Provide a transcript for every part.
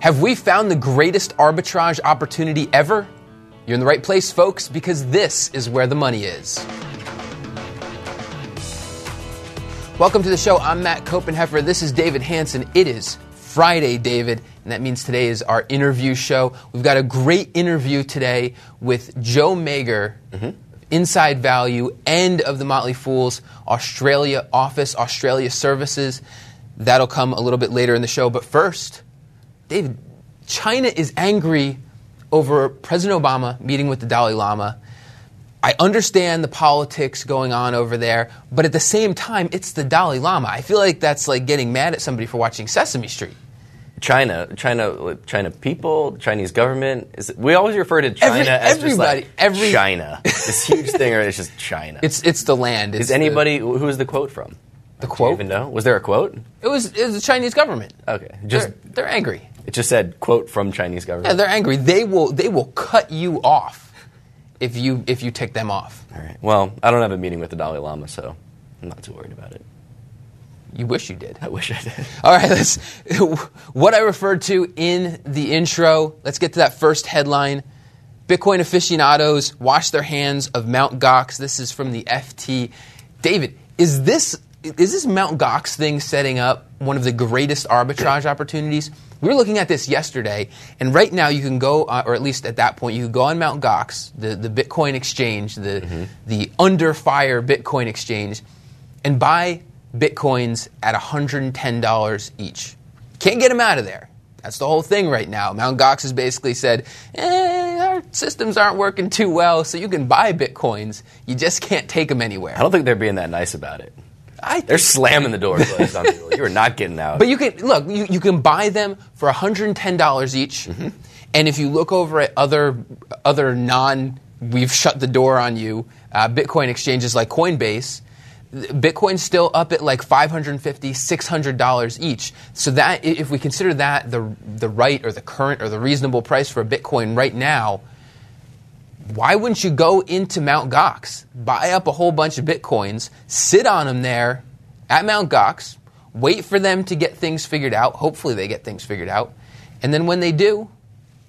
Have we found the greatest arbitrage opportunity ever? You're in the right place, folks, because this is where the money is. Welcome to the show. I'm Matt Koppenheffer. This is David Hanson. It is Friday, David, and that means today is our interview show. We've got a great interview today with Joe Magyer, mm-hmm. Inside Value, and of the Motley Fool's Australia office, Australia services. That'll come a little bit later in the show. But first, David, China is angry over President Obama meeting with the Dalai Lama. I understand the politics going on over there, but at the same time, it's the Dalai Lama. I feel like that's like getting mad at somebody for watching Sesame Street. China, China, China people, Chinese government. Is, we always refer to China every, as just like every, China, this huge thing, or it's just China. It's it's the land. It's is anybody the, who is the quote from? The quote? even know? Was there a quote? It was it was the Chinese government. Okay, just they're, they're angry. It just said quote from Chinese government. Yeah, they're angry. They will they will cut you off if you if you tick them off. All right. Well, I don't have a meeting with the Dalai Lama, so I'm not too worried about it. You wish you did. I wish I did. All right, let's what I referred to in the intro. Let's get to that first headline. Bitcoin aficionados wash their hands of Mt. Gox. This is from the FT. David, is this is this Mount Gox thing setting up one of the greatest arbitrage opportunities? We were looking at this yesterday, and right now you can go, uh, or at least at that point, you could go on Mount Gox, the, the Bitcoin exchange, the, mm-hmm. the under fire Bitcoin exchange, and buy Bitcoins at $110 each. Can't get them out of there. That's the whole thing right now. Mount Gox has basically said, eh, our systems aren't working too well, so you can buy Bitcoins. You just can't take them anywhere. I don't think they're being that nice about it. I They're slamming the door closed on people. You are not getting out. But you can look. You, you can buy them for $110 each, mm-hmm. and if you look over at other other non, we've shut the door on you. Uh, Bitcoin exchanges like Coinbase, Bitcoin's still up at like $550, $600 each. So that if we consider that the the right or the current or the reasonable price for a Bitcoin right now, why wouldn't you go into Mount Gox, buy up a whole bunch of Bitcoins, sit on them there at Mount Gox, wait for them to get things figured out. Hopefully, they get things figured out. And then when they do,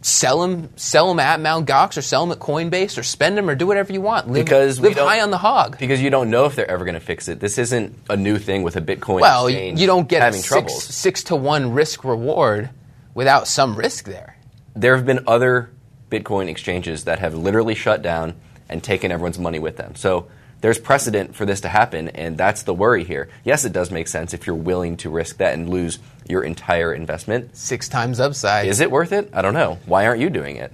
sell them, sell them at Mount Gox or sell them at Coinbase or spend them or do whatever you want. Live, because live high on the hog. Because you don't know if they're ever going to fix it. This isn't a new thing with a Bitcoin well, you don't get having six, six to one risk reward without some risk there. There have been other Bitcoin exchanges that have literally shut down and taken everyone's money with them. So there's precedent for this to happen, and that's the worry here. Yes, it does make sense if you're willing to risk that and lose your entire investment. Six times upside. Is it worth it? I don't know. Why aren't you doing it?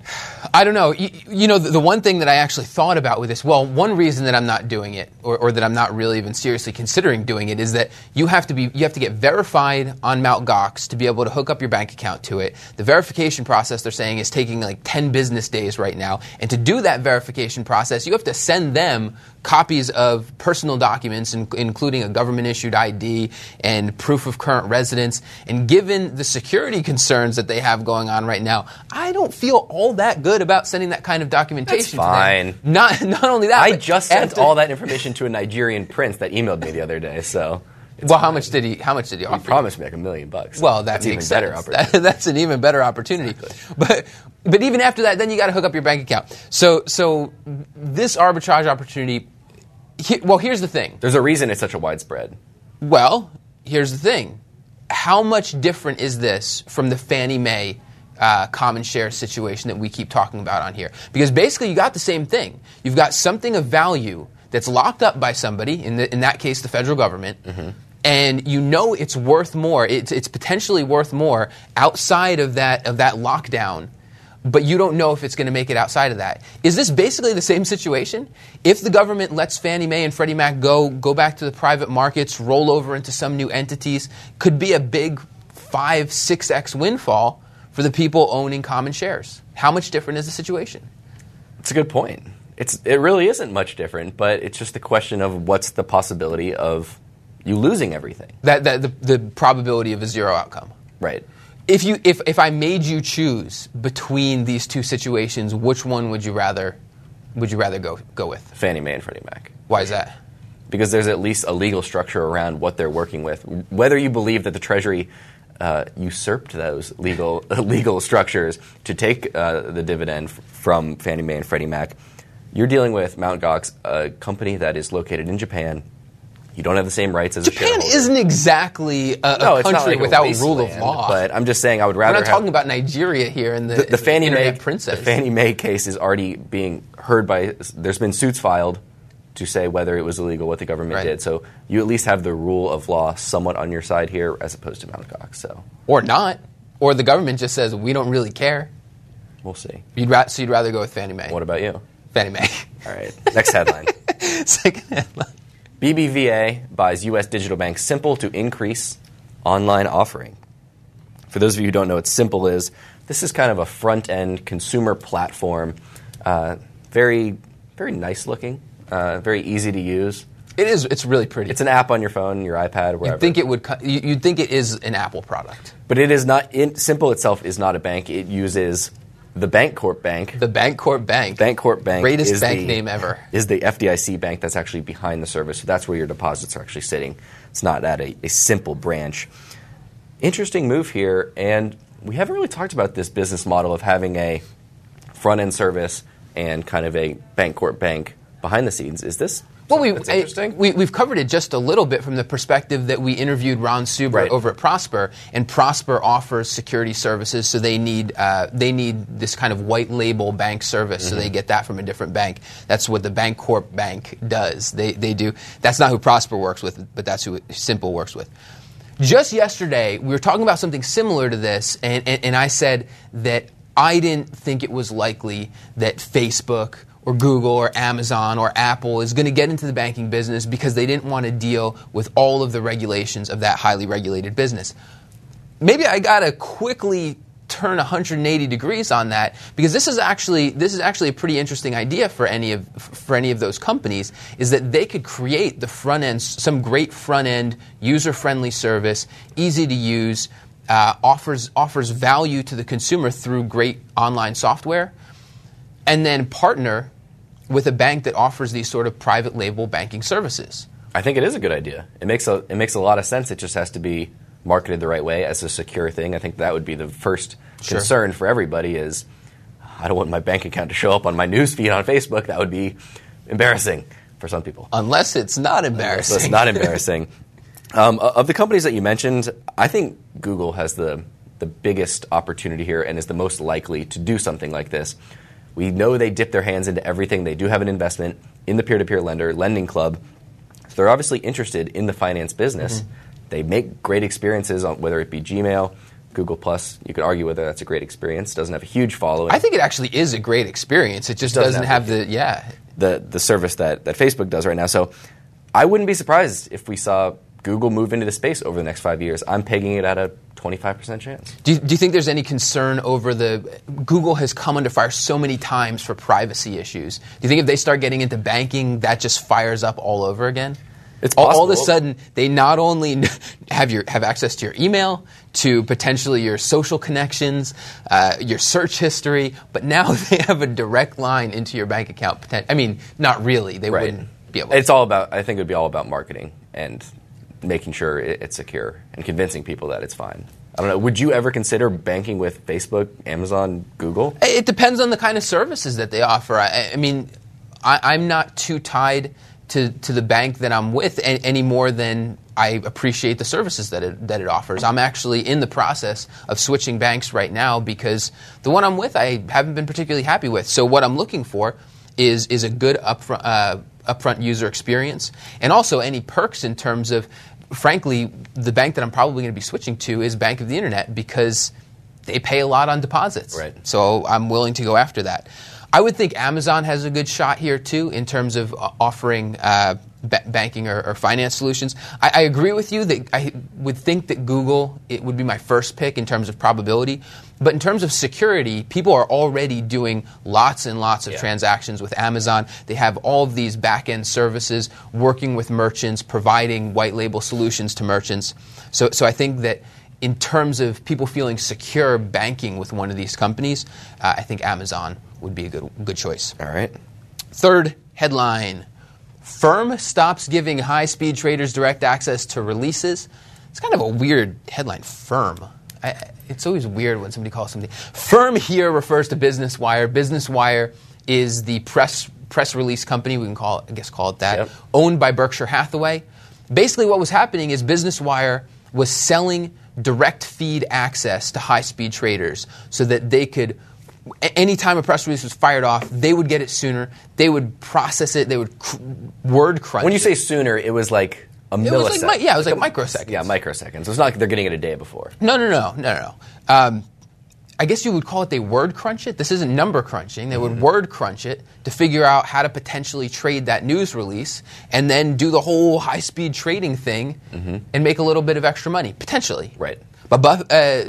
I don't know. You, you know, the, the, one thing that I actually thought about with this, well, one reason that I'm not doing it, or, or, that I'm not really even seriously considering doing it, is that you have to be you have to get verified on Mt. Gox to be able to hook up your bank account to it. The verification process they're saying is taking like 10 business days right now, and to do that verification process, you have to send them copies of personal documents, including a government issued ID and proof of current residence. And given the security concerns that they have going on right now, I don't feel all that good about sending that kind of documentation. That's fine. Not not only that, I just sent after, all that information to a Nigerian prince that emailed me the other day. So. It's well, how much did he? How much did he offer? He promised me like a million bucks. Well, that that's even better opportunity. That, that's an even better opportunity. Exactly. But but even after that, then you got to hook up your bank account. So so this arbitrage opportunity he, well, here's the thing. There's a reason it's such a widespread. Well, here's the thing. How much different is this from the Fannie Mae uh, common share situation that we keep talking about on here? Because basically, you got the same thing. You've got something of value that's locked up by somebody, in, the, in that case, the federal government. Mm-hmm. And you know it's worth more. It's, it's potentially worth more outside of that of that lockdown but you don't know if it's going to make it outside of that. Is this basically the same situation? If the government lets Fannie Mae and Freddie Mac go, go back to the private markets, roll over into some new entities, could be a big 5, 6x windfall for the people owning common shares. How much different is the situation? It's a good point. It's, it really isn't much different, but it's just a question of what's the possibility of you losing everything. That, that the, the probability of a zero outcome. Right if you if, if I made you choose between these two situations, which one would you rather would you rather go go with? Fannie Mae and Freddie Mac. Why is that? Because there's at least a legal structure around what they're working with. Whether you believe that the Treasury uh, usurped those legal legal structures to take uh, the dividend f- from Fannie Mae and Freddie Mac. You're dealing with Mt. Gox, a company that is located in Japan. You don't have the same rights as a Japan isn't exactly a, a no, country like a without rule of law. But I'm just saying, I would rather We're not have- talking about Nigeria here and the, the, the Fannie Mae princess. The Fannie Mae case is already being heard by. There's been suits filed to say whether it was illegal what the government Right. did. So you at least have the rule of law somewhat on your side here, as opposed to. Gox. So or not, or the government just says we don't really care. we'll see. You'd ra- so you'd rather go with Fannie Mae. What about you? Fannie Mae. All right. Next headline. Second headline. BBVA buys U.S. digital bank Simple to increase online offering. For those of you who don't know what Simple is, this is kind of a front end consumer platform. Uh, very, very nice looking, uh, very easy to use. It is. It's really pretty. It's an app on your phone, your iPad, wherever. You'd think it would. you- You'd think it is an Apple product. but it is not. In, Simple itself is not a bank. It uses the Bancorp Bank. The Bancorp Bank. Bancorp Bank Greatest bank the- name ever. Is the FDIC bank that's actually behind the service. So that's where your deposits are actually sitting. It's not at a, a simple branch. Interesting move here, and we haven't really talked about this business model of having a front end service and kind of a Bancorp Bank behind the scenes. Is this Well, we, I- we, we've covered it just a little bit from the perspective that we interviewed Ron Suber Right. over at Prosper, and Prosper offers security services, so they need uh, they need this kind of white label bank service, so Mm-hmm. they get that from a different bank. That's what the Bancorp Bank does. They they do. That's not who Prosper works with, but that's who Simple works with. Just yesterday, we were talking about something similar to this, and, and, and I said that I didn't think it was likely that Facebook or Google or Amazon or Apple is going to get into the banking business because they didn't want to deal with all of the regulations of that highly regulated business. Maybe I got to quickly turn 180 degrees on that because this is actually this is actually a pretty interesting idea for any of for any of those companies is that they could create the front end some great front end user friendly service easy to use uh, offers offers value to the consumer through great online software and then partner with a bank that offers these sort of private label banking services I think it is a good idea. It makes a it makes a lot of sense. It just has to be marketed the right way as a secure thing. I think that would be the first Sure. concern for everybody is I don't want my bank account to show up on my news feed on Facebook. That would be embarrassing for some people. unless it's not embarrassing So it's not embarrassing. Um, of the companies that you mentioned, I think Google has the the biggest opportunity here and is the most likely to do something like this. We know they dip their hands into everything. They do have an investment in the peer-to-peer lender, Lending Club. So they're obviously interested in the finance business. Mm-hmm. They make great experiences on whether it be Gmail, Google Plus. You could argue whether that's a great experience. Doesn't have a huge following. I think it actually is a great experience. It just Doesn't doesn't, have have the yeah. the the service that, that Facebook does right now. So I wouldn't be surprised if we saw Google move into the space over the next five years. I'm pegging it at a 25% chance. Do you, do you think there's any concern over the Google has come under fire so many times for privacy issues? Do you think if they start getting into banking, that just fires up all over again? It's all, all of a sudden they not only have your have access to your email, to potentially your social connections, uh, your search history, but now they have a direct line into your bank account. I mean, not really. They wouldn't be able. To. It's all about. I think it would be all about marketing and making sure it's secure and convincing people that it's fine. I don't know. Would you ever consider banking with Facebook, Amazon, Google? It depends on the kind of services that they offer. I, I mean, I, I'm not too tied to, to the bank that I'm with any, any more than I appreciate the services that it, that it offers. I'm actually in the process of switching banks right now because the one I'm with I haven't been particularly happy with. So what I'm looking for is is a good upfront uh, upfront user experience and also any perks in terms of frankly the bank that I'm probably going to be switching to is Bank of the Internet because they pay a lot on deposits. Right. So I'm willing to go after that. I would think Amazon has a good shot here too in terms of uh, offering uh, ba- banking or, or finance solutions. I, I agree with you that I would think that Google it would be my first pick in terms of probability. But in terms of security, people are already doing lots and lots of Yeah. transactions with Amazon. They have all of these back end services working with merchants, providing white label solutions to merchants. So, so I think that in terms of people feeling secure banking with one of these companies, uh, I think Amazon would be a good, good choice. All right. Third headline Firm stops giving high speed traders direct access to releases. It's kind of a weird headline. Firm. I, it's always weird when somebody calls something. Firm here refers to Business Wire. Business Wire is the press press release company. We can call it, I guess, call it that. Yep. Owned by Berkshire Hathaway. Basically, what was happening is Business Wire was selling direct feed access to high speed traders so that they could. Anytime a press release was fired off, they would get it sooner. They would process it. They would cr- word crunch. When you say sooner, it was like a was millisecond. like yeah, it was like microseconds. Yeah, microseconds. So it's not like they're getting it a day before. No, no, no, no, no. no. Um, I guess you would call it they word crunch it. This isn't number crunching. They would Mm-hmm. word crunch it to figure out how to potentially trade that news release and then do the whole high speed trading thing and make a little bit of extra money, potentially. Mm-hmm. Right. But Buff, uh,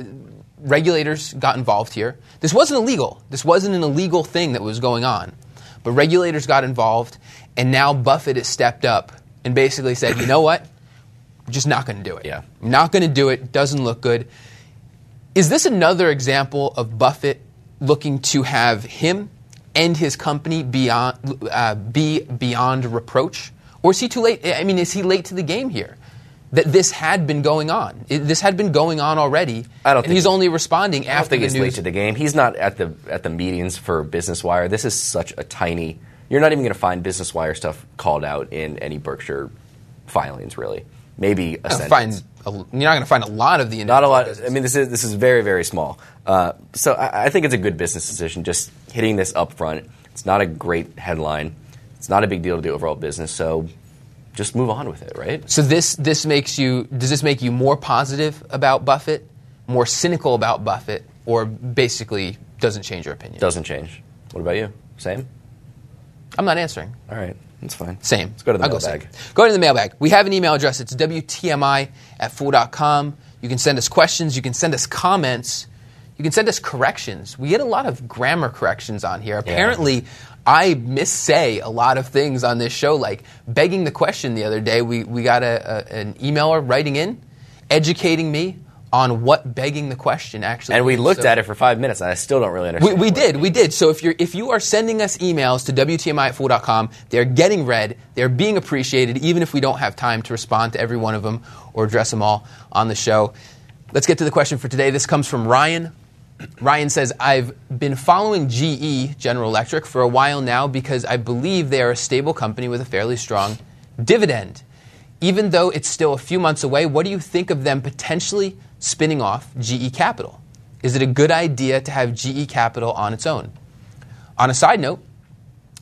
regulators got involved here. This wasn't illegal. This wasn't an illegal thing that was going on. But regulators got involved, and now Buffett has stepped up and basically said, you know what? I'm just not going to do it. Yeah. Not going to do it. Doesn't look good. Is this another example of Buffett looking to have him and his company beyond, uh, be beyond reproach? Or is he too late? I mean, is he late to the game here? That this had been going on. It- this had been going on already. I don't and think he's he- only responding I don't after think the he's news. late to the game. He's not at the at the meetings for Business Wire. This is such a tiny. You're not even going to find Business Wire stuff called out in any Berkshire filings, really. Maybe a sentence. find a, you're not going to find a lot of the Not a lot. individual I mean, this is this is very very small. Uh, so I, I think it's a good business decision. Just hitting this up front. It's not a great headline. It's not a big deal to the overall business. So just move on with it, right? So this this makes you does this make you more positive about Buffett, more cynical about Buffett, or basically doesn't change your opinion? Doesn't change. What about you? Same. I'm not answering. All right, that's fine. Same. Let's go to the I'll mailbag. Go, same. go to the mailbag. We have an email address. It's WTMI at fool.com. You can send us questions. You can send us comments. You can send us corrections. We get a lot of grammar corrections on here. Apparently, I missay a lot of things on this show, like begging the question the other day. We, we got a, a, an emailer writing in, educating me on what begging the question actually is. And we means. looked So- at it for five minutes, and I still don't really understand. we what did, we did. So if you're if you are sending us emails to WTMI at fool.com, they're getting read, they're being appreciated, even if we don't have time to respond to every one of them or address them all on the show. Let's get to the question for today. This comes from Ryan. Ryan says, I've been following GE, General Electric, for a while now because I believe they are a stable company with a fairly strong dividend. Even though it's still a few months away, what do you think of them potentially spinning off GE Capital? Is it a good idea to have GE Capital on its own? On a side note,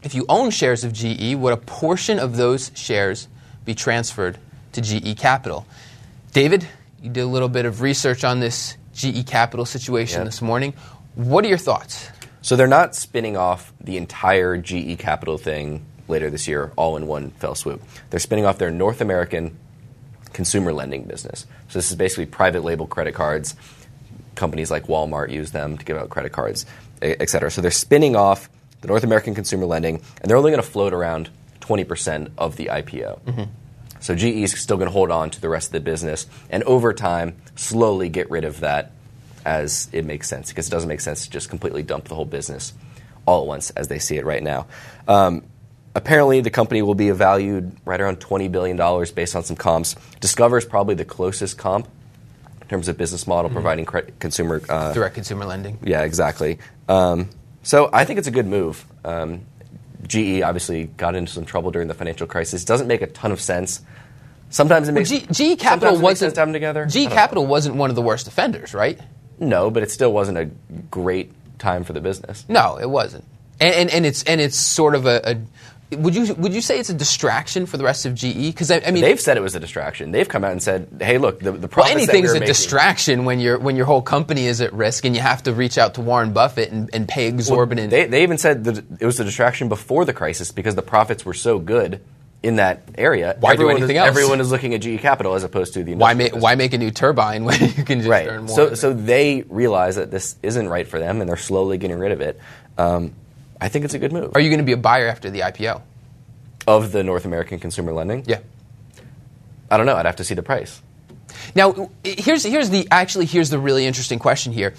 if you own shares of GE, would a portion of those shares be transferred to GE Capital? David, you did a little bit of research on this GE Capital situation Yep. this morning. What are your thoughts? So they're not spinning off the entire GE Capital thing later this year, all in one fell swoop. They're spinning off their North American consumer lending business. So this is basically private label credit cards. Companies like Walmart use them to give out credit cards, et cetera. So they're spinning off the North American consumer lending, and they're only going to float around 20% of the IPO. Mm-hmm. So GE is still going to hold on to the rest of the business, and over time, slowly get rid of that as it makes sense, because it doesn't make sense to just completely dump the whole business all at once as they see it right now. Um, apparently, the company will be valued right around $20 billion based on some comps. Discover is probably the closest comp in terms of business model, providing cre- consumer uh, Direct consumer lending. yeah, exactly. Um, so I think it's a good move. Um, GE obviously got into some trouble during the financial crisis. Doesn't make a ton of sense. Sometimes it makes G- GE sometimes Capital wasn't sense to have them together. GE don't know. Capital wasn't one of the worst offenders, right? No, but it still wasn't a great time for the business. No, it wasn't. And, and, and it's and it's sort of a, a would you would you say it's a distraction for the rest of GE? Because I, I mean, They've said it was a distraction. They've come out and said, "Hey, look, the, the well, anything's a making- distraction when your when your whole company is at risk and you have to reach out to Warren Buffett and, and pay exorbitant. They, they even said that it was a distraction before the crisis because the profits were so good in that area. Why do everyone anything is, else? Everyone is looking at GE Capital as opposed to the why make why make a new turbine when you can just right. earn more? So, so they realize that this isn't right for them, and they're slowly getting rid of it. Um, I think it's a good move Are you going to be a buyer after the IPO? of the North American consumer lending. Yeah. I don't know. I'd have to see the price. Now, here's here's the actually here's the really interesting question here.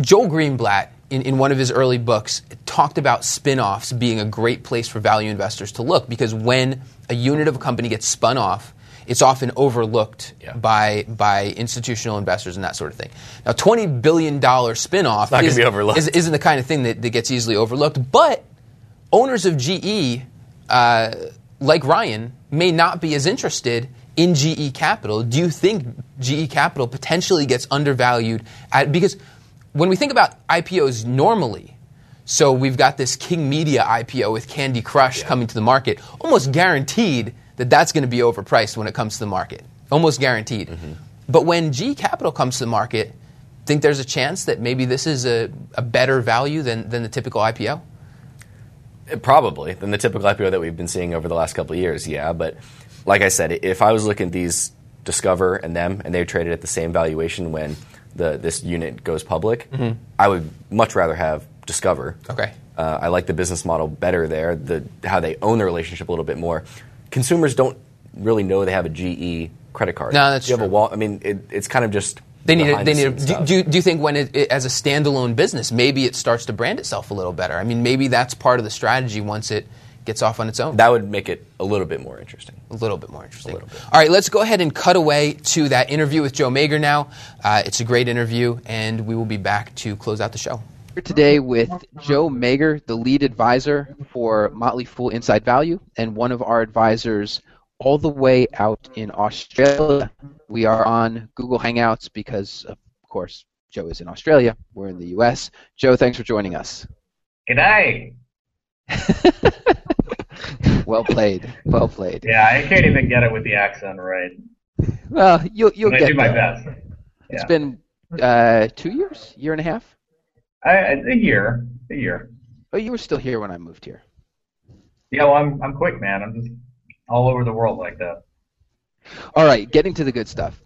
Joel Greenblatt, in, in one of his early books, talked about spin-offs being a great place for value investors to look because when a unit of a company gets spun off, it's often overlooked Yeah. by by institutional investors and that sort of thing. Now, twenty billion dollar spinoff not is, be overlooked. is, isn't the kind of thing that, that gets easily overlooked. But owners of GE, uh, like Ryan, may not be as interested in GE Capital. Do you think GE Capital potentially gets undervalued at because when we think about IPOs normally, so we've got this King Media IPO with Candy Crush coming to the market, almost guaranteed that that's going to be overpriced when it comes to the market. Almost guaranteed. Mm-hmm. But when G Capital comes to the market, think there's a chance that maybe this is a, a better value than, than the typical IPO? Eh, probably than the typical IPO that we've been seeing over the last couple of years, yeah. But like I said, if I was looking at these Discover and them, and they traded at the same valuation when the this unit goes public, mm-hmm. I would much rather have Discover. Okay. Uh, I like the business model better there. The how they own the relationship a little bit more. Consumers don't really know they have a GE credit card. No, that's you have a true. wall. I mean, it, it's kind of just They need. A, they the need. A, do, do, you think when it, it as a standalone business, maybe it starts to brand itself a little better? I mean, maybe that's part of the strategy once it gets off on its own. that would make it a little bit more interesting. a little bit more interesting. little bit. All right, let's go ahead and cut away to that interview with Joe Magyer now. Uh, it's a great interview, and we will be back to close out the show. Here today with Joe Magyer, the lead advisor for Motley Fool Inside Value, and one of our advisors all the way out in Australia. We are on Google Hangouts because, of course, Joe is in Australia. We're in the U.S. Joe, thanks for joining us. Good G'day. Well played. Well played. Yeah, I can't even get it with the accent right. Well, you'll you'll But I get do my there. best. It's Yeah. been uh, two years, year and a half. I, a year, a year. Oh, you were still here when I moved here. Yeah, well, I'm I'm quick, man. I'm just all over the world like that. All right, getting to the good stuff.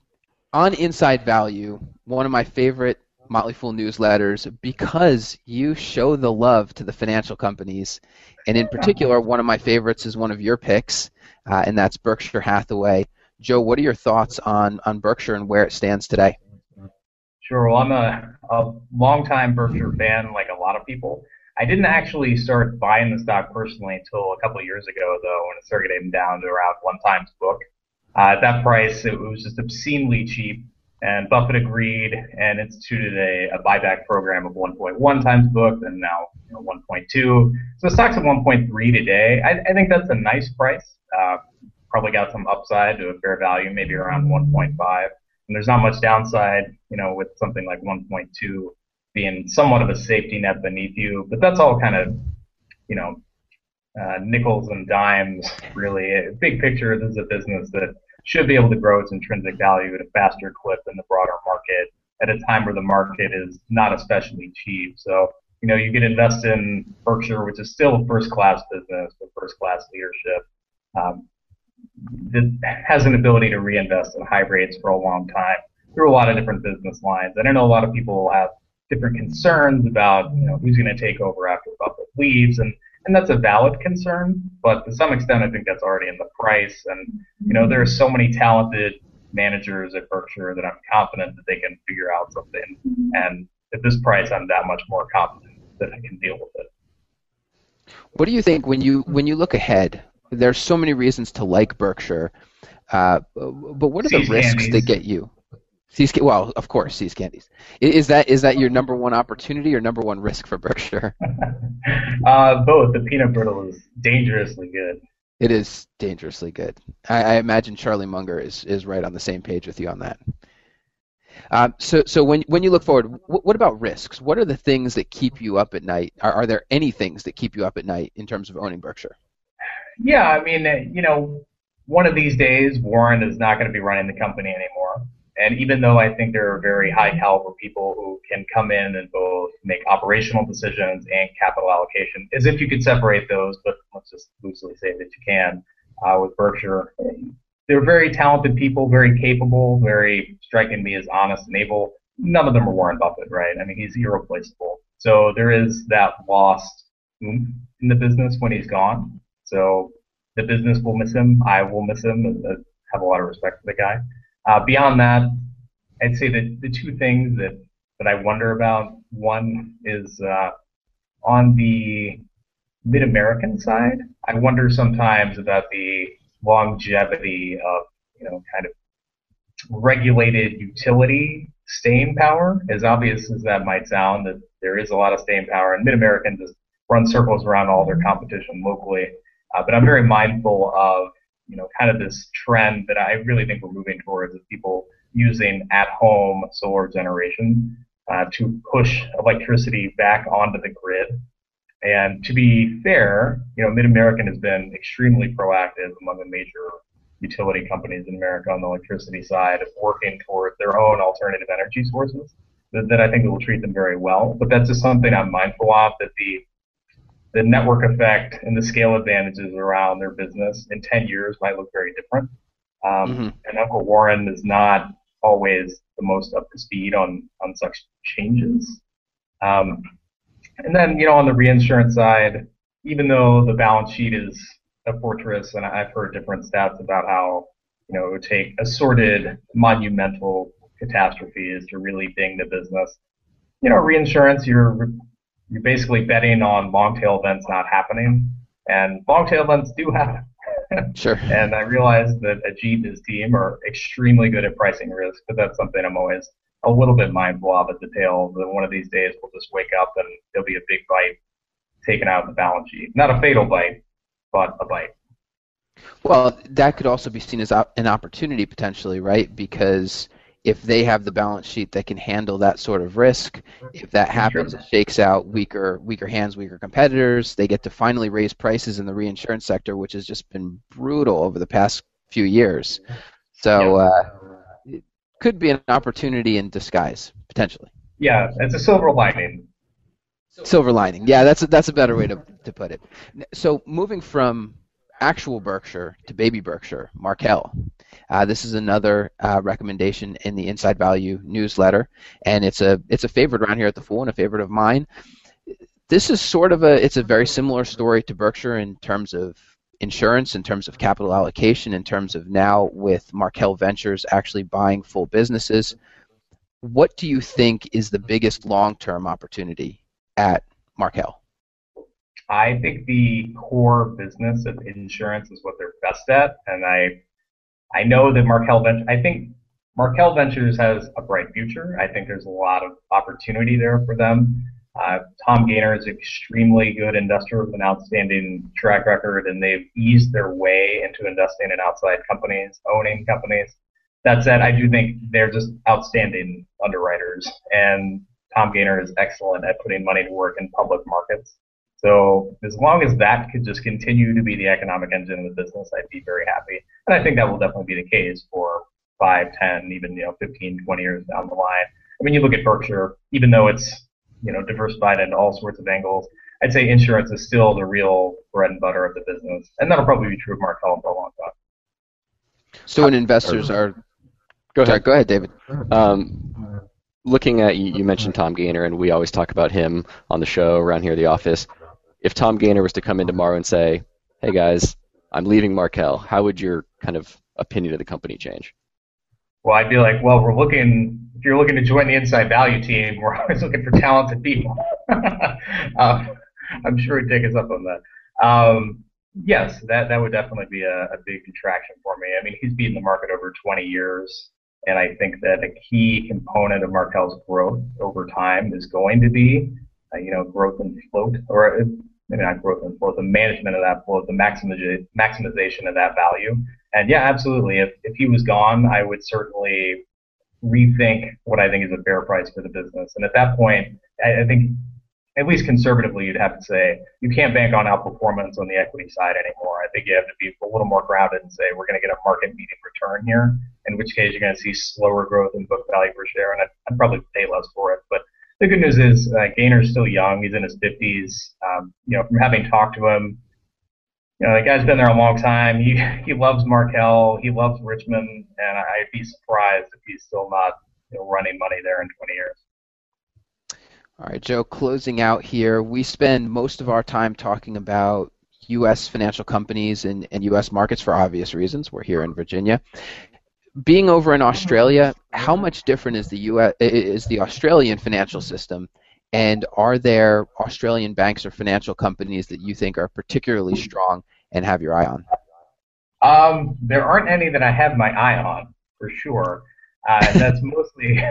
On Inside Value, one of my favorite Motley Fool newsletters because you show the love to the financial companies, and in particular, one of my favorites is one of your picks, uh, and that's Berkshire Hathaway. Joe, what are your thoughts on on Berkshire and where it stands today? Sure. Well, I'm a, a longtime Berkshire fan, like a lot of people. I didn't actually start buying the stock personally until a couple of years ago, though, when it started getting down to around one times book. Uh, at that price, it was just obscenely cheap, and Buffett agreed and instituted a, a buyback program of 1.1 times book, and now you know, 1.2. So the stock's at 1.3 today. I, I think that's a nice price. Uh, probably got some upside to a fair value, maybe around 1.5 and there's not much downside, you know, with something like 1.2 being somewhat of a safety net beneath you. But that's all kind of, you know, uh, nickels and dimes, really. Big picture, this is a business that should be able to grow its intrinsic value at a faster clip than the broader market at a time where the market is not especially cheap. So, you know, you could invest in Berkshire, which is still a first class business with first class leadership. Um, that has an ability to reinvest at high rates for a long time through a lot of different business lines. And I know a lot of people have different concerns about you know who's going to take over after Buffett leaves, and and that's a valid concern. But to some extent, I think that's already in the price. And you know there are so many talented managers at Berkshire that I'm confident that they can figure out something. And at this price, I'm that much more confident that I can deal with it. What do you think when you when you look ahead? There's so many reasons to like Berkshire, uh, but what are the risks candies. that get you? Ca- well, of course, See's candies. Is that is that your number one opportunity or number one risk for Berkshire? uh, both. The peanut brittle is dangerously good. It is dangerously good. I, I imagine Charlie Munger is, is right on the same page with you on that. Um, so so when when you look forward, what, what about risks? What are the things that keep you up at night? Are, are there any things that keep you up at night in terms of owning Berkshire? Yeah, I mean, uh, you know, one of these days, Warren is not going to be running the company anymore. And even though I think there are very high caliber people who can come in and both make operational decisions and capital allocation, as if you could separate those, but let's just loosely say that you can uh, with Berkshire. They're very talented people, very capable, very striking me as honest and able. None of them are Warren Buffett, right? I mean, he's irreplaceable. So there is that lost in the business when he's gone. So the business will miss him. I will miss him. And I have a lot of respect for the guy. Uh, beyond that, I'd say that the two things that, that I wonder about, one is uh, on the MidAmerican side, I wonder sometimes about the longevity of you know, kind of regulated utility staying power. As obvious as that might sound, that there is a lot of staying power, and MidAmerican just run circles around all their competition locally. Uh, but I'm very mindful of you know kind of this trend that I really think we're moving towards of people using at-home solar generation uh, to push electricity back onto the grid. And to be fair, you know, MidAmerican has been extremely proactive among the major utility companies in America on the electricity side, of working toward their own alternative energy sources that, that I think will treat them very well. But that's just something I'm mindful of that the the network effect and the scale advantages around their business in 10 years might look very different. Um, mm-hmm. And Uncle Warren is not always the most up to speed on, on such changes. Um, and then, you know, on the reinsurance side, even though the balance sheet is a fortress, and I've heard different stats about how, you know, it would take assorted monumental catastrophes to really ding the business. You know, reinsurance, you're you're basically betting on long tail events not happening, and long tail events do happen. sure. And I realize that Ajit and his team are extremely good at pricing risk, but that's something I'm always a little bit mindful of at the tail. That one of these days we'll just wake up and there'll be a big bite taken out of the balance sheet. Not a fatal bite, but a bite. Well, that could also be seen as an opportunity potentially, right? Because if they have the balance sheet that can handle that sort of risk, if that happens, it shakes out weaker weaker hands, weaker competitors. They get to finally raise prices in the reinsurance sector, which has just been brutal over the past few years. So uh, it could be an opportunity in disguise potentially. Yeah, it's a silver lining. Silver lining. Yeah, that's a, that's a better way to to put it. So moving from actual Berkshire to baby Berkshire, Markel. Uh, this is another uh, recommendation in the Inside Value newsletter, and it's a it's a favorite around here at the Fool and a favorite of mine. This is sort of a it's a very similar story to Berkshire in terms of insurance, in terms of capital allocation, in terms of now with Markel Ventures actually buying full businesses. What do you think is the biggest long-term opportunity at Markel? I think the core business of insurance is what they're best at, and I I know that Markel Ventures. I think Markel Ventures has a bright future. I think there's a lot of opportunity there for them. Uh, Tom Gayner is extremely good investor with an outstanding track record, and they've eased their way into investing in outside companies, owning companies. That said, I do think they're just outstanding underwriters, and Tom Gayner is excellent at putting money to work in public markets. So as long as that could just continue to be the economic engine of the business, I'd be very happy. And I think that will definitely be the case for 5, 10, even you know 15, 20 years down the line. I mean, you look at Berkshire, even though it's you know diversified into all sorts of angles, I'd say insurance is still the real bread and butter of the business, and that'll probably be true of Markel for a long time. So when investors are, go ahead, go ahead, David. Um, looking at you, mentioned Tom Gayner, and we always talk about him on the show around here the office if Tom Gayner was to come in tomorrow and say, "Hey guys, I'm leaving Markel," how would your kind of opinion of the company change? Well, I'd be like, well, we're looking. If you're looking to join the Inside Value team, we're always looking for talented people. um, I'm sure he'd take us up on that. Um, yes, that that would definitely be a, a big attraction for me. I mean, he's been in the market over 20 years, and I think that a key component of Markel's growth over time is going to be, uh, you know, growth in float, or maybe not growth and flow, the management of that flow, the maximization of that value. And yeah, absolutely. If, if he was gone, I would certainly rethink what I think is a fair price for the business. And at that point, I, I think at least conservatively, you'd have to say you can't bank on outperformance on the equity side anymore. I think you have to be a little more grounded and say we're going to get a market median return here, in which case you're going to see slower growth in book value per share, and I'd, I'd probably pay less for it. But the good news is uh, Gayner's still young. He's in his 50s. Um, you know, from having talked to him, you know, the guy's been there a long time. He he loves Markel. He loves Richmond, and I'd be surprised if he's still not you know, running money there in 20 years. All right, Joe. Closing out here, we spend most of our time talking about U.S. financial companies and, and U.S. markets for obvious reasons. We're here in Virginia being over in Australia, how much different is the US is the Australian financial system, and are there Australian banks or financial companies that you think are particularly strong and have your eye on? Um, there aren't any that I have my eye on for sure. Uh, that's mostly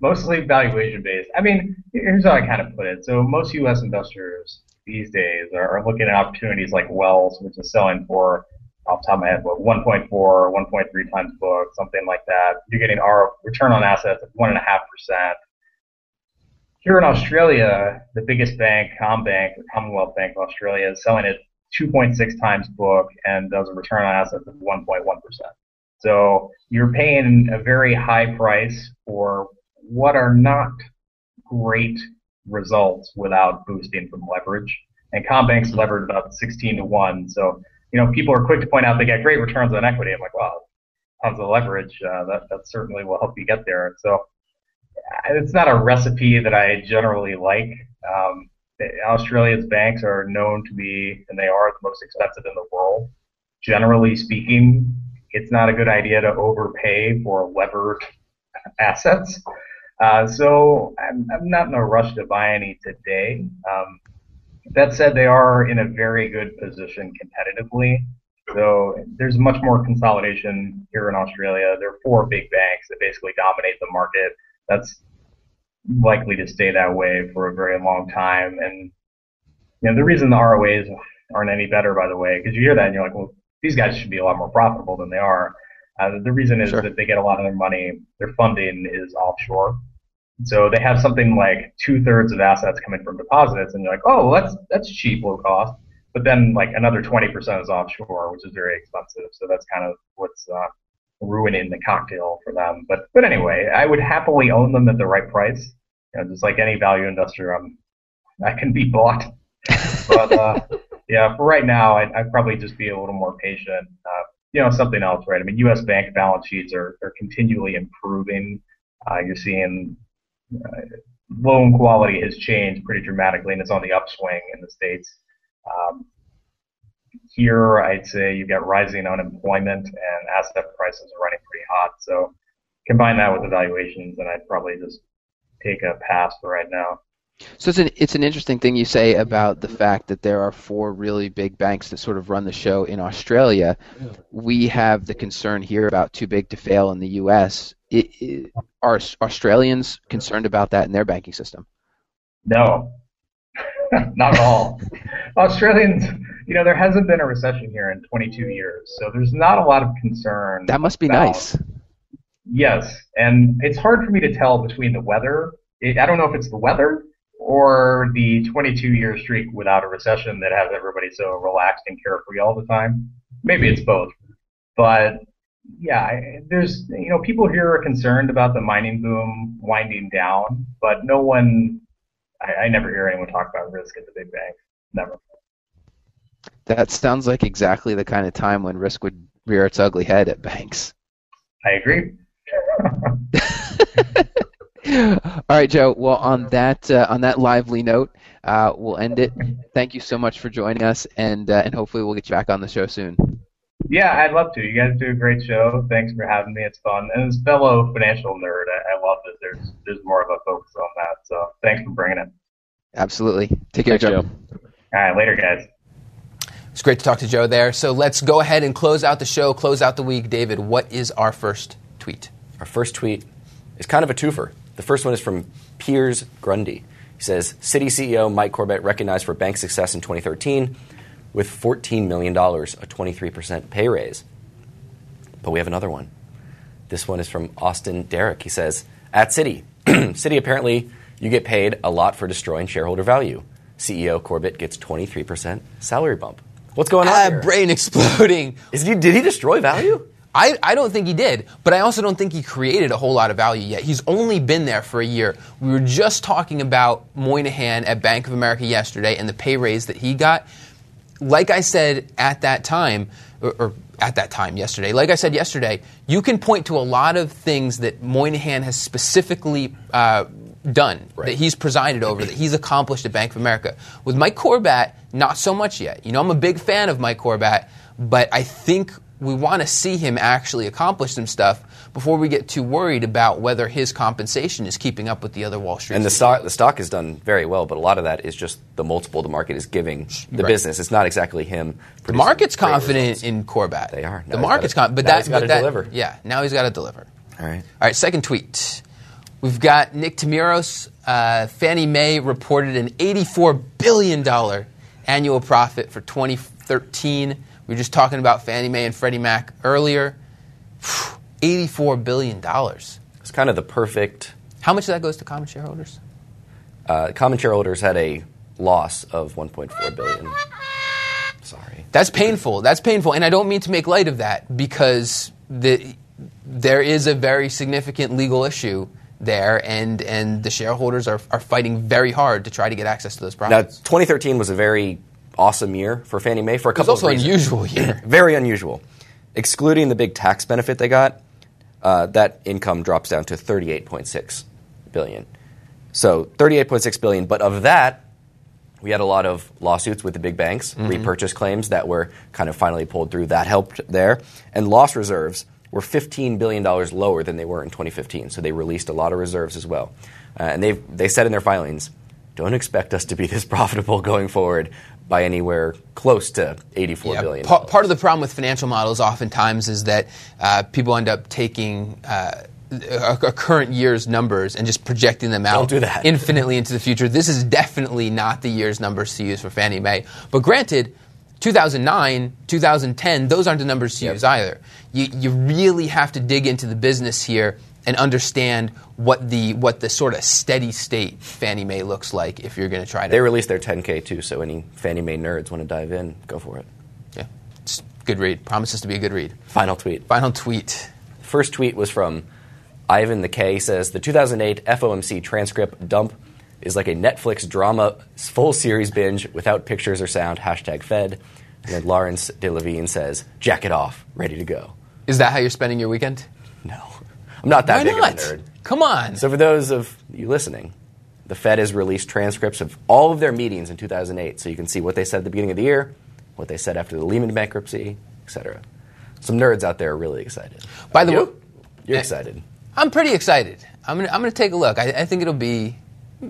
mostly valuation based. I mean, here's how I kind of put it. So most U.S. investors these days are, are looking at opportunities like Wells, which is selling for off top of my head, what 1.4, 1.3 times book, something like that. You're getting our return on assets of one and a half percent. Here in Australia, the biggest bank, CommBank, Commonwealth Bank of Australia, is selling at 2.6 times book and does a return on assets of 1.1 percent. So you're paying a very high price for what are not great results without boosting from leverage. And CommBank's levered about 16 to 1. So, you know, people are quick to point out they get great returns on equity. I'm like, wow, tons of leverage. Uh, that, that certainly will help you get there. So it's not a recipe that I generally like. Um, Australia's banks are known to be, and they are the most expensive in the world. Generally speaking, it's not a good idea to overpay for levered assets. Uh, so I'm, I'm, not in a rush to buy any today. Um, that said, they are in a very good position competitively. So there's much more consolidation here in Australia. There are four big banks that basically dominate the market. That's likely to stay that way for a very long time. And you know the reason the ROAs aren't any better, by the way, because you hear that and you're like, well, these guys should be a lot more profitable than they are. Uh, the reason is sure. that they get a lot of their money, their funding is offshore. So they have something like two thirds of assets coming from deposits, and you're like, oh, well, that's that's cheap, low cost. But then like another 20% is offshore, which is very expensive. So that's kind of what's uh, ruining the cocktail for them. But but anyway, I would happily own them at the right price. You know, just like any value investor, I'm I can be bought. but uh, yeah, for right now, I'd, I'd, probably just be a little more patient. Uh, you know, something else, right? I mean, U.S. bank balance sheets are, are continually improving. Uh, you're seeing loan quality has changed pretty dramatically, and it's on the upswing in the states. Um, here, I'd say you've got rising unemployment and asset prices are running pretty hot. So combine that with the valuations, and I'd probably just take a pass for right now. So it's an it's an interesting thing you say about the fact that there are four really big banks that sort of run the show in Australia. We have the concern here about too big to fail in the U.S. It, it, are Australians concerned about that in their banking system? No, not at all. Australians, you know, there hasn't been a recession here in 22 years, so there's not a lot of concern. That must be about, nice. Yes, and it's hard for me to tell between the weather. It, I don't know if it's the weather or the 22 year streak without a recession that has everybody so relaxed and carefree all the time. Maybe it's both. But yeah, there's, you know, people here are concerned about the mining boom winding down, but no one, I, I never hear anyone talk about risk at the big banks. Never. That sounds like exactly the kind of time when risk would rear its ugly head at banks. I agree. All right, Joe. Well, on that uh, on that lively note, uh, we'll end it. Thank you so much for joining us, and uh, and hopefully we'll get you back on the show soon. Yeah, I'd love to. You guys do a great show. Thanks for having me. It's fun. And as fellow financial nerd, I, I love that there's there's more of a focus on that. So thanks for bringing it. Absolutely. Take care, Joe. Joe. All right, later, guys. It's great to talk to Joe there. So let's go ahead and close out the show, close out the week. David, what is our first tweet? Our first tweet is kind of a twofer. The first one is from Piers Grundy. He says Citi CEO Mike Corbat recognized for bank success in 2013 with $14 million, a 23% pay raise. But we have another one. This one is from Austin Derrick. He says, At Citi, Citi apparently you get paid a lot for destroying shareholder value. CEO Corbat gets 23% salary bump. What's going on? Ah, here? brain exploding. Is he, did he destroy value? I, I don't think he did, but I also don't think he created a whole lot of value yet. He's only been there for a year. We were just talking about Moynihan at Bank of America yesterday and the pay raise that he got. Like I said at that time, or, or at that time yesterday, like I said yesterday, you can point to a lot of things that Moynihan has specifically uh, done, right. that he's presided over, that he's accomplished at Bank of America. With Mike Corbat, not so much yet. You know, I'm a big fan of Mike Corbat, but I think we want to see him actually accomplish some stuff before we get too worried about whether his compensation is keeping up with the other Wall Street. And the stock, the stock has done very well, but a lot of that is just the multiple the market is giving the Right. business. It's not exactly him. The market's confident results. in Corbat. They are. Now The he's confident, but now that, he's gotta that- deliver. Yeah, now he's got to deliver. All right. All right, second tweet. We've got Nick Timiraos. Uh, Fannie Mae reported an $84 billion annual profit for 2013. We were just talking about Fannie Mae and Freddie Mac earlier. $84 billion. It's kind of the perfect. How much of that goes to common shareholders? Uh, common shareholders had a loss of 1.4 billion. Sorry. That's painful. That's painful. And I don't mean to make light of that because the, there is a very significant legal issue there, and, and the shareholders are, are fighting very hard to try to get access to those profits. Now, 2013 was a very awesome year for Fannie Mae for a It was couple also of unusual year. Very unusual. Excluding the big tax benefit they got, uh, that income drops down to 38.6 billion. So 38.6 billion, but of that, we had a lot of lawsuits with the big banks, Mm-hmm. repurchase claims that were kind of finally pulled through. That helped there. And loss reserves were $15 billion lower than they were in 2015. So they released a lot of reserves as well. Uh, and they they said in their filings, don't expect us to be this profitable going forward by anywhere close to eighty-four Yeah, billion. pa- part of the problem with financial models oftentimes is that uh, people end up taking uh, a, a current year's numbers and just projecting them out that. infinitely into the future. This is definitely not the year's numbers to use for Fannie Mae. But granted, 2009, 2010, those aren't the numbers to Yep. use either. You, you really have to dig into the business here and understand what the what the sort of steady state Fannie Mae looks like if you're going to try to They released their 10K too, so any Fannie Mae nerds want to dive in, go for it. yeah, it's good read. Promises to be a good read. Final tweet. Final tweet. First tweet was from Ivan the K. Says the 2008 FOMC transcript dump is like a Netflix drama full series binge without pictures or sound. Hashtag Fed. And then Lawrence De Levine says, "Jack it off, ready to go." Is that how you're spending your weekend? No, I'm not that Why big not? of a nerd. Come on. So for those of you listening, the Fed has released transcripts of all of their meetings in 2008, so you can see what they said at the beginning of the year, what they said after the Lehman bankruptcy, etc. Some nerds out there are really excited. By the way- you're Eh. excited. I'm pretty excited. I'm gonna, I'm gonna take a look. I, I think it'll be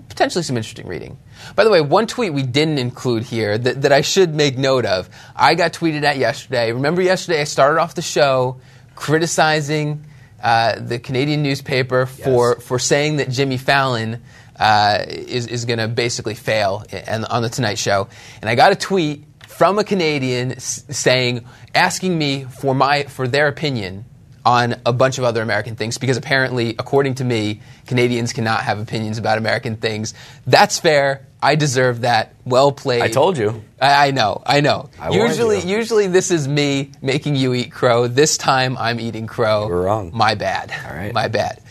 potentially some interesting reading. By the way, one tweet we didn't include here that, that I should make note of. I got tweeted at yesterday. Remember yesterday I started off the show criticizing uh, the Canadian newspaper for, Yes. for saying that Jimmy Fallon uh, is, is going to basically fail in, on the Tonight Show. And I got a tweet from a Canadian saying, asking me for my for their opinion on a bunch of other American things because apparently, according to me, Canadians cannot have opinions about American things. That's fair. I deserve that. Well played. I told you. I, I know. I know. I usually, you. usually this is me making you eat crow. This time, I'm eating crow. You were wrong. My bad. All right. My bad.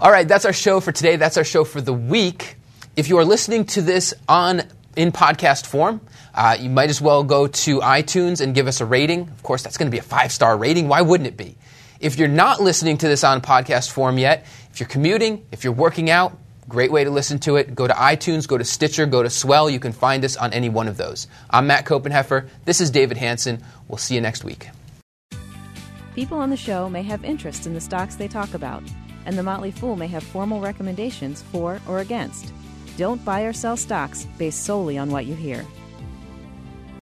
All right, that's our show for today. That's our show for the week. If you are listening to this on in podcast form, uh, you might as well go to iTunes and give us a rating. Of course, that's going to be a five star rating. Why wouldn't it be? If you're not listening to this on podcast form yet, if you're commuting, if you're working out, great way to listen to it. Go to iTunes, go to Stitcher, go to Swell. You can find us on any one of those. I'm Matt Koppenheffer. This is David Hanson. We'll see you next week. People on the show may have interest in the stocks they talk about, and the Motley Fool may have formal recommendations for or against. Don't buy or sell stocks based solely on what you hear.